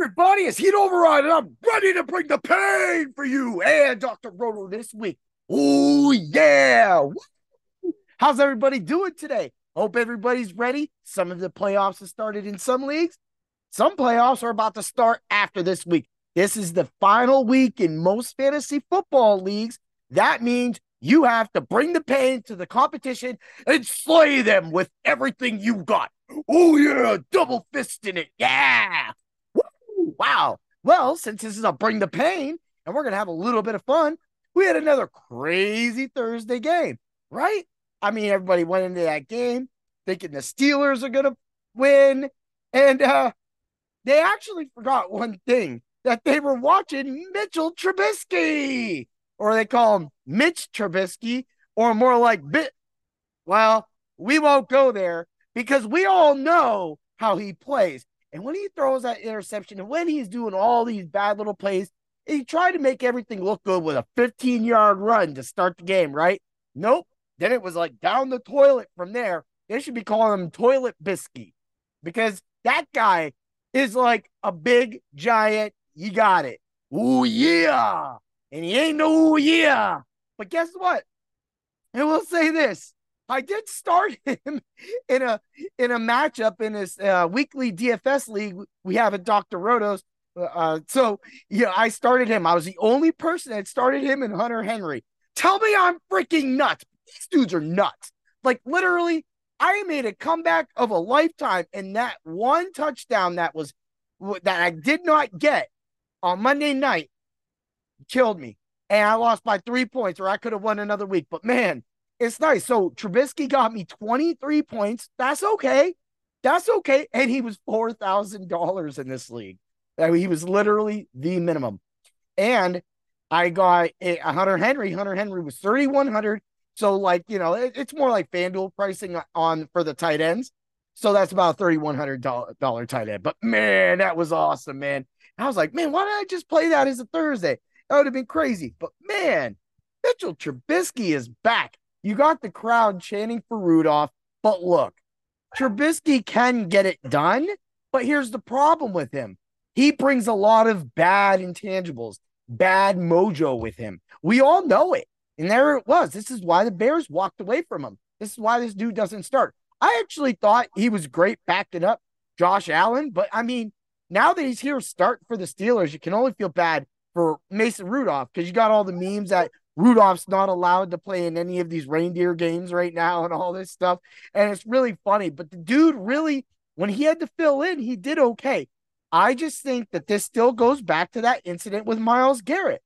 everybody, is Heat Override, and I'm ready to bring the pain for you and Dr. Roto this week. Oh, yeah. How's everybody doing today? Hope everybody's ready. Some of the playoffs have started in some leagues. Some playoffs are about to start after this week. This is the final week in most fantasy football leagues. That means you have to bring the pain to the competition and slay them with everything you got. Oh, yeah, double fist in it. Yeah. Wow. Well, since this is a bring the pain and we're going to have a little bit of fun, we had another crazy Thursday game, right? I mean, everybody went into that game thinking the Steelers are going to win. And uh, they actually forgot one thing that they were watching Mitchell Trubisky, or they call him Mitch Trubisky, or more like Bit. Well, we won't go there because we all know how he plays. And when he throws that interception and when he's doing all these bad little plays, he tried to make everything look good with a 15 yard run to start the game, right? Nope. Then it was like down the toilet from there. They should be calling him Toilet Bisky because that guy is like a big giant. You got it. Ooh, yeah. And he ain't no ooh, yeah. But guess what? And we'll say this I did start him in a in a matchup in this uh, weekly DFS league we have at Dr. Rotos. Uh, so yeah, I started him. I was the only person that started him in Hunter Henry. Tell me I'm freaking nuts. These dudes are nuts. Like literally, I made a comeback of a lifetime, and that one touchdown that was that I did not get on Monday night killed me, and I lost by three points, or I could have won another week. But man, it's nice. So Trubisky got me 23 points. That's okay. That's okay. And he was $4,000 in this league. He was literally the minimum. And I got a Hunter Henry. Hunter Henry was 3,100. So, like, you know, it, it's more like FanDuel pricing on for the tight ends. So that's about $3,100 tight end. But man, that was awesome, man. I was like, man, why did I just play that as a Thursday? That would have been crazy. But man, Mitchell Trubisky is back. You got the crowd chanting for Rudolph, but look, Trubisky can get it done. But here's the problem with him he brings a lot of bad intangibles, bad mojo with him. We all know it. And there it was. This is why the Bears walked away from him. This is why this dude doesn't start. I actually thought he was great backing up Josh Allen, but I mean, now that he's here starting for the Steelers, you can only feel bad for Mason Rudolph because you got all the memes that Rudolph's not allowed to play in any of these reindeer games right now and all this stuff. And it's really funny. But the dude really, when he had to fill in, he did okay. I just think that this still goes back to that incident with Myles Garrett.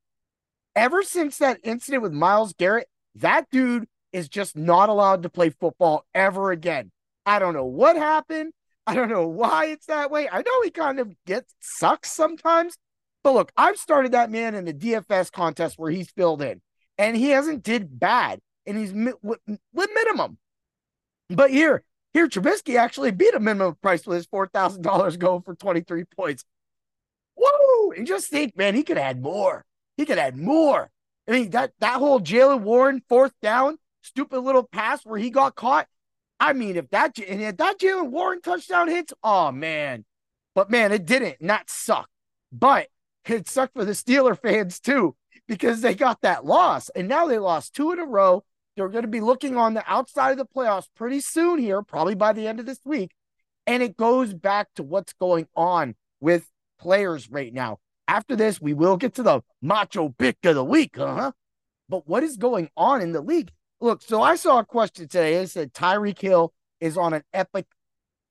Ever since that incident with Myles Garrett, that dude is just not allowed to play football ever again. I don't know what happened. I don't know why it's that way. I know he kind of gets sucks sometimes, but look, I've started that man in the DFS contest where he's filled in and he hasn't did bad, and he's mi- with, with minimum. But here, here, Trubisky actually beat a minimum price with his four thousand dollars going for twenty three points. Whoa! And just think, man, he could add more. He could add more. I mean, that that whole Jaylen Warren fourth down, stupid little pass where he got caught. I mean, if that and if that Jaylen Warren touchdown hits, oh man. But man, it didn't, and that sucked. But it sucked for the Steeler fans too because they got that loss. And now they lost two in a row. They're going to be looking on the outside of the playoffs pretty soon here, probably by the end of this week. And it goes back to what's going on with players right now. After this, we will get to the macho pick of the week, huh? But what is going on in the league? Look, so I saw a question today. It said Tyreek Hill is on an epic,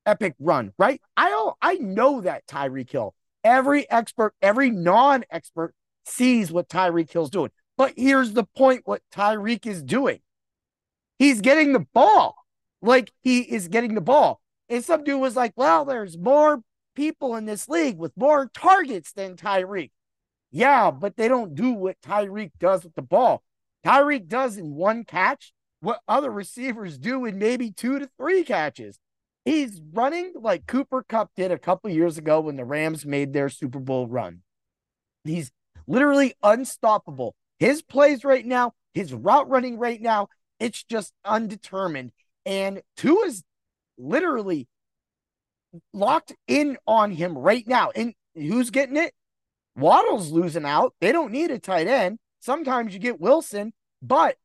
epic run, right? I I know that Tyreek Hill. Every expert, every non-expert sees what Tyreek Hill's doing. But here's the point what Tyreek is doing. He's getting the ball. Like he is getting the ball. And some dude was like, well, there's more people in this league with more targets than Tyreek. Yeah, but they don't do what Tyreek does with the ball. Tyreek does in one catch what other receivers do in maybe two to three catches. He's running like Cooper Kupp did a couple years ago when the Rams made their Super Bowl run. He's literally unstoppable. His plays right now, his route running right now, it's just undetermined. And Tua is literally locked in on him right now. And who's getting it? Waddle's losing out. They don't need a tight end. Sometimes you get Wilson, but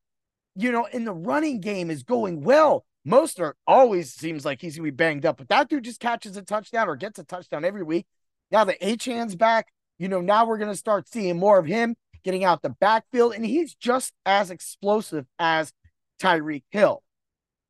you know, in the running game is going well. Mostert always seems like he's gonna be banged up, but that dude just catches a touchdown or gets a touchdown every week. Now the Achane's back. You know, now we're gonna start seeing more of him getting out the backfield, and he's just as explosive as Tyreek Hill.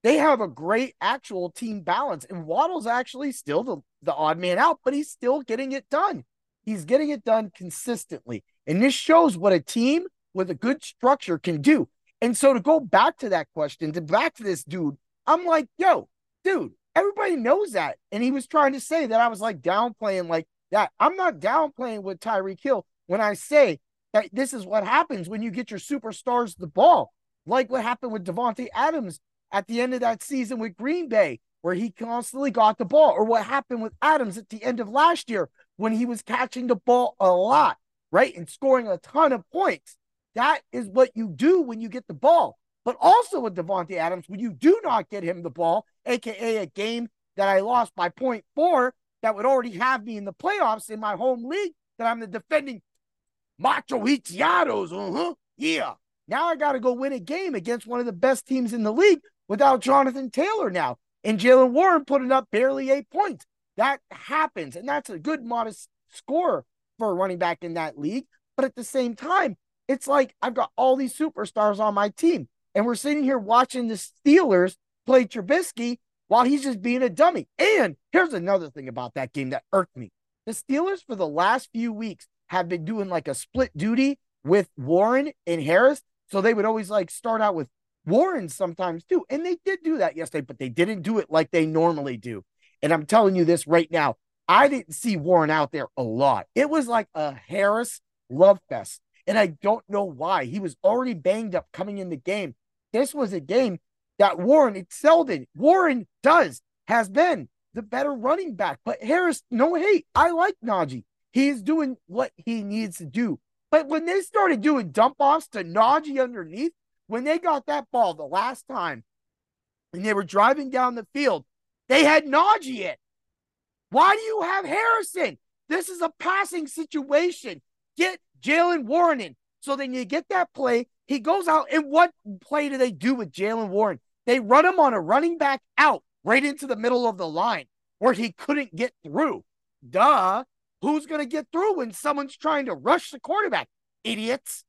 They have a great actual team balance, and Waddle's actually still the, the odd man out, but he's still getting it done. He's getting it done consistently. And this shows what a team with a good structure can do. And so to go back to that question, to back to this dude, I'm like, yo, dude, everybody knows that. And he was trying to say that I was like downplaying like that. I'm not downplaying with Tyreek Hill when I say that this is what happens when you get your superstars the ball, like what happened with Davante Adams at the end of that season with Green Bay, where he constantly got the ball, or what happened with Adams at the end of last year when he was catching the ball a lot, right? And scoring a ton of points. That is what you do when you get the ball. But also with Davante Adams, when you do not get him the ball, aka a game that I lost by point four, that would already have me in the playoffs in my home league, that I'm the defending Macho Hitiados. Uh-huh. Yeah. Now I got to go win a game against one of the best teams in the league without Jonathan Taylor now. And Jaylen Warren putting up barely eight points. That happens. And that's a good, modest score for a running back in that league. But at the same time, it's like I've got all these superstars on my team. And we're sitting here watching the Steelers play Trubisky while he's just being a dummy. And here's another thing about that game that irked me. The Steelers, for the last few weeks, have been doing like a split duty with Warren and Harris. So they would always like start out with Warren sometimes too. And they did do that yesterday, but they didn't do it like they normally do. And I'm telling you this right now. I didn't see Warren out there a lot. It was like a Harris love fest. And I don't know why. He was already banged up coming in the game. This was a game that Warren excelled in. Warren does, has been the better running back. But Harris, no hate. I like Najee. He's doing what he needs to do. But when they started doing dump offs to Najee underneath, when they got that ball the last time and they were driving down the field, they had Najee in. Why do you have Harrison? This is a passing situation. Get Jaylen Warren in. So then you get that play. He goes out, and what play do they do with Jaylen Warren? They run him on a running back out right into the middle of the line where he couldn't get through. Duh. Who's going to get through when someone's trying to rush the quarterback? Idiots.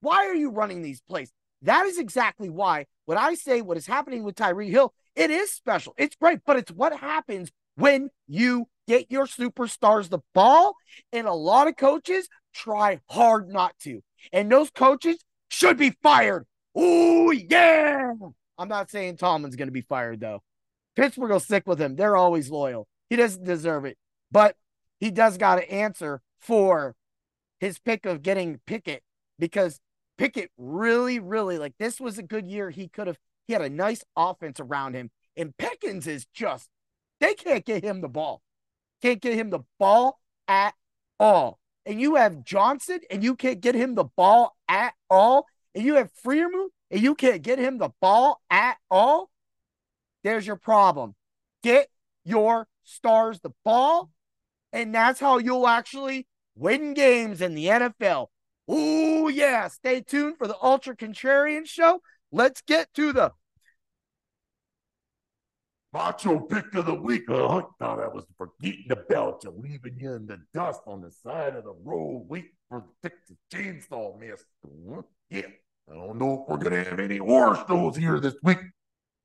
Why are you running these plays? That is exactly why when I say what is happening with Tyreek Hill, it is special. It's great, but it's what happens when you get your superstars the ball. And a lot of coaches try hard not to. And those coaches should be fired. Oh, yeah. I'm not saying Tomlin's going to be fired, though. Pittsburgh will stick with him. They're always loyal. He doesn't deserve it. But he does got to answer for his pick of getting Pickett because Pickett really, really like this was a good year. He could have, he had a nice offense around him. And Pickens is just, they can't get him the ball. Can't get him the ball at all. And you have Johnson and you can't get him the ball at all. And you have Freiermuth and you can't get him the ball at all. There's your problem. Get your stars the ball and that's how you'll actually win games in the NFL. Oh, yeah. Stay tuned for the Ultra Contrarian show. Let's get to the Macho pick of the week. I thought I was forgetting about you, leaving you in the dust on the side of the road, waiting for the Texas Chainsaw Massacre. Yeah, I don't know if we're going to have any horror shows here this week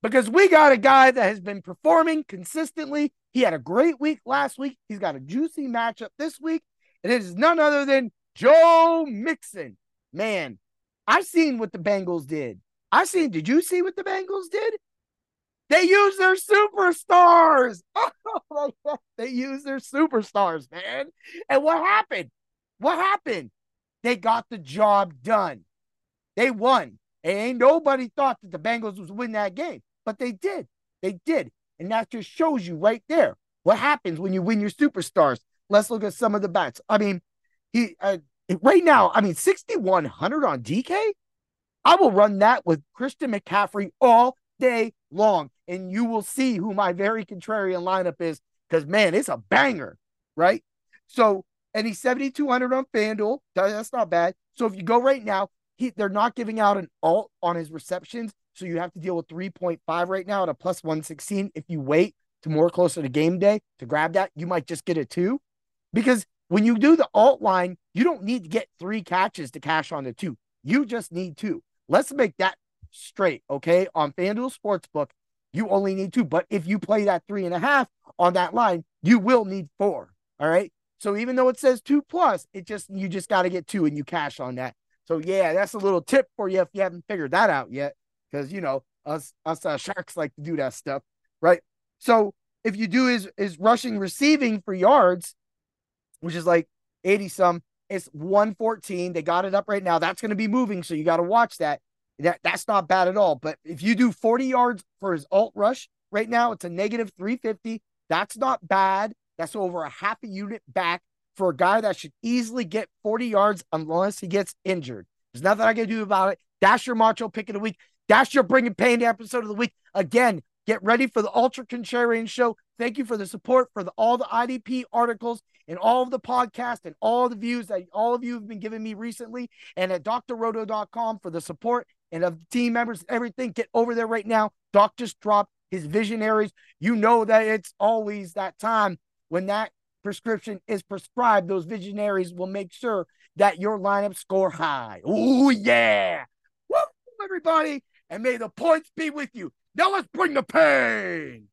because we got a guy that has been performing consistently. He had a great week last week. He's got a juicy matchup this week, and it is none other than Joe Mixon. Man, I've seen what the Bengals did. I seen. Did you see what the Bengals did? They used their superstars. Oh they used their superstars, man. And what happened? What happened? They got the job done. They won. And ain't nobody thought that the Bengals was win that game. But they did. They did. And that just shows you right there what happens when you win your superstars. Let's look at some of the bets. I mean, he uh, right now, I mean, 6,100 on DK. I will run that with Christian McCaffrey all day long. And you will see who my very contrarian lineup is because, man, it's a banger, right? So and he's 7,200 on FanDuel. That's not bad. So if you go right now, he, they're not giving out an alt on his receptions. So you have to deal with 3.5 right now at a plus 116. If you wait to more closer to game day to grab that, you might just get a two. Because when you do the alt line, you don't need to get three catches to cash on the two. You just need two. Let's make that straight. Okay. On FanDuel Sportsbook, you only need two. But if you play that three and a half on that line, you will need four. All right. So even though it says two plus, it just you just got to get two and you cash on that. So yeah, that's a little tip for you if you haven't figured that out yet, because you know us us uh, sharks like to do that stuff, right? So if you do is is rushing receiving for yards, which is like eighty some, it's one fourteen. They got it up right now. That's going to be moving, so you got to watch that. That that's not bad at all. But if you do forty yards for his alt rush right now, it's a negative three fifty. That's not bad. That's over a half a unit back for a guy that should easily get 40 yards unless he gets injured. There's nothing I can do about it. That's your macho pick of the week. That's your bringing pain episode of the week. Again, get ready for the Ultra Contrarian show. Thank you for the support for the, all the IDP articles and all of the podcast and all the views that all of you have been giving me recently. And at drroto.com for the support and of the team members, everything. Get over there right now. Doc just dropped his visionaries. You know that it's always that time when that prescription is prescribed, those visionaries will make sure that your lineup score high. Oh, yeah. Woo, everybody. And may the points be with you. Now let's bring the pain.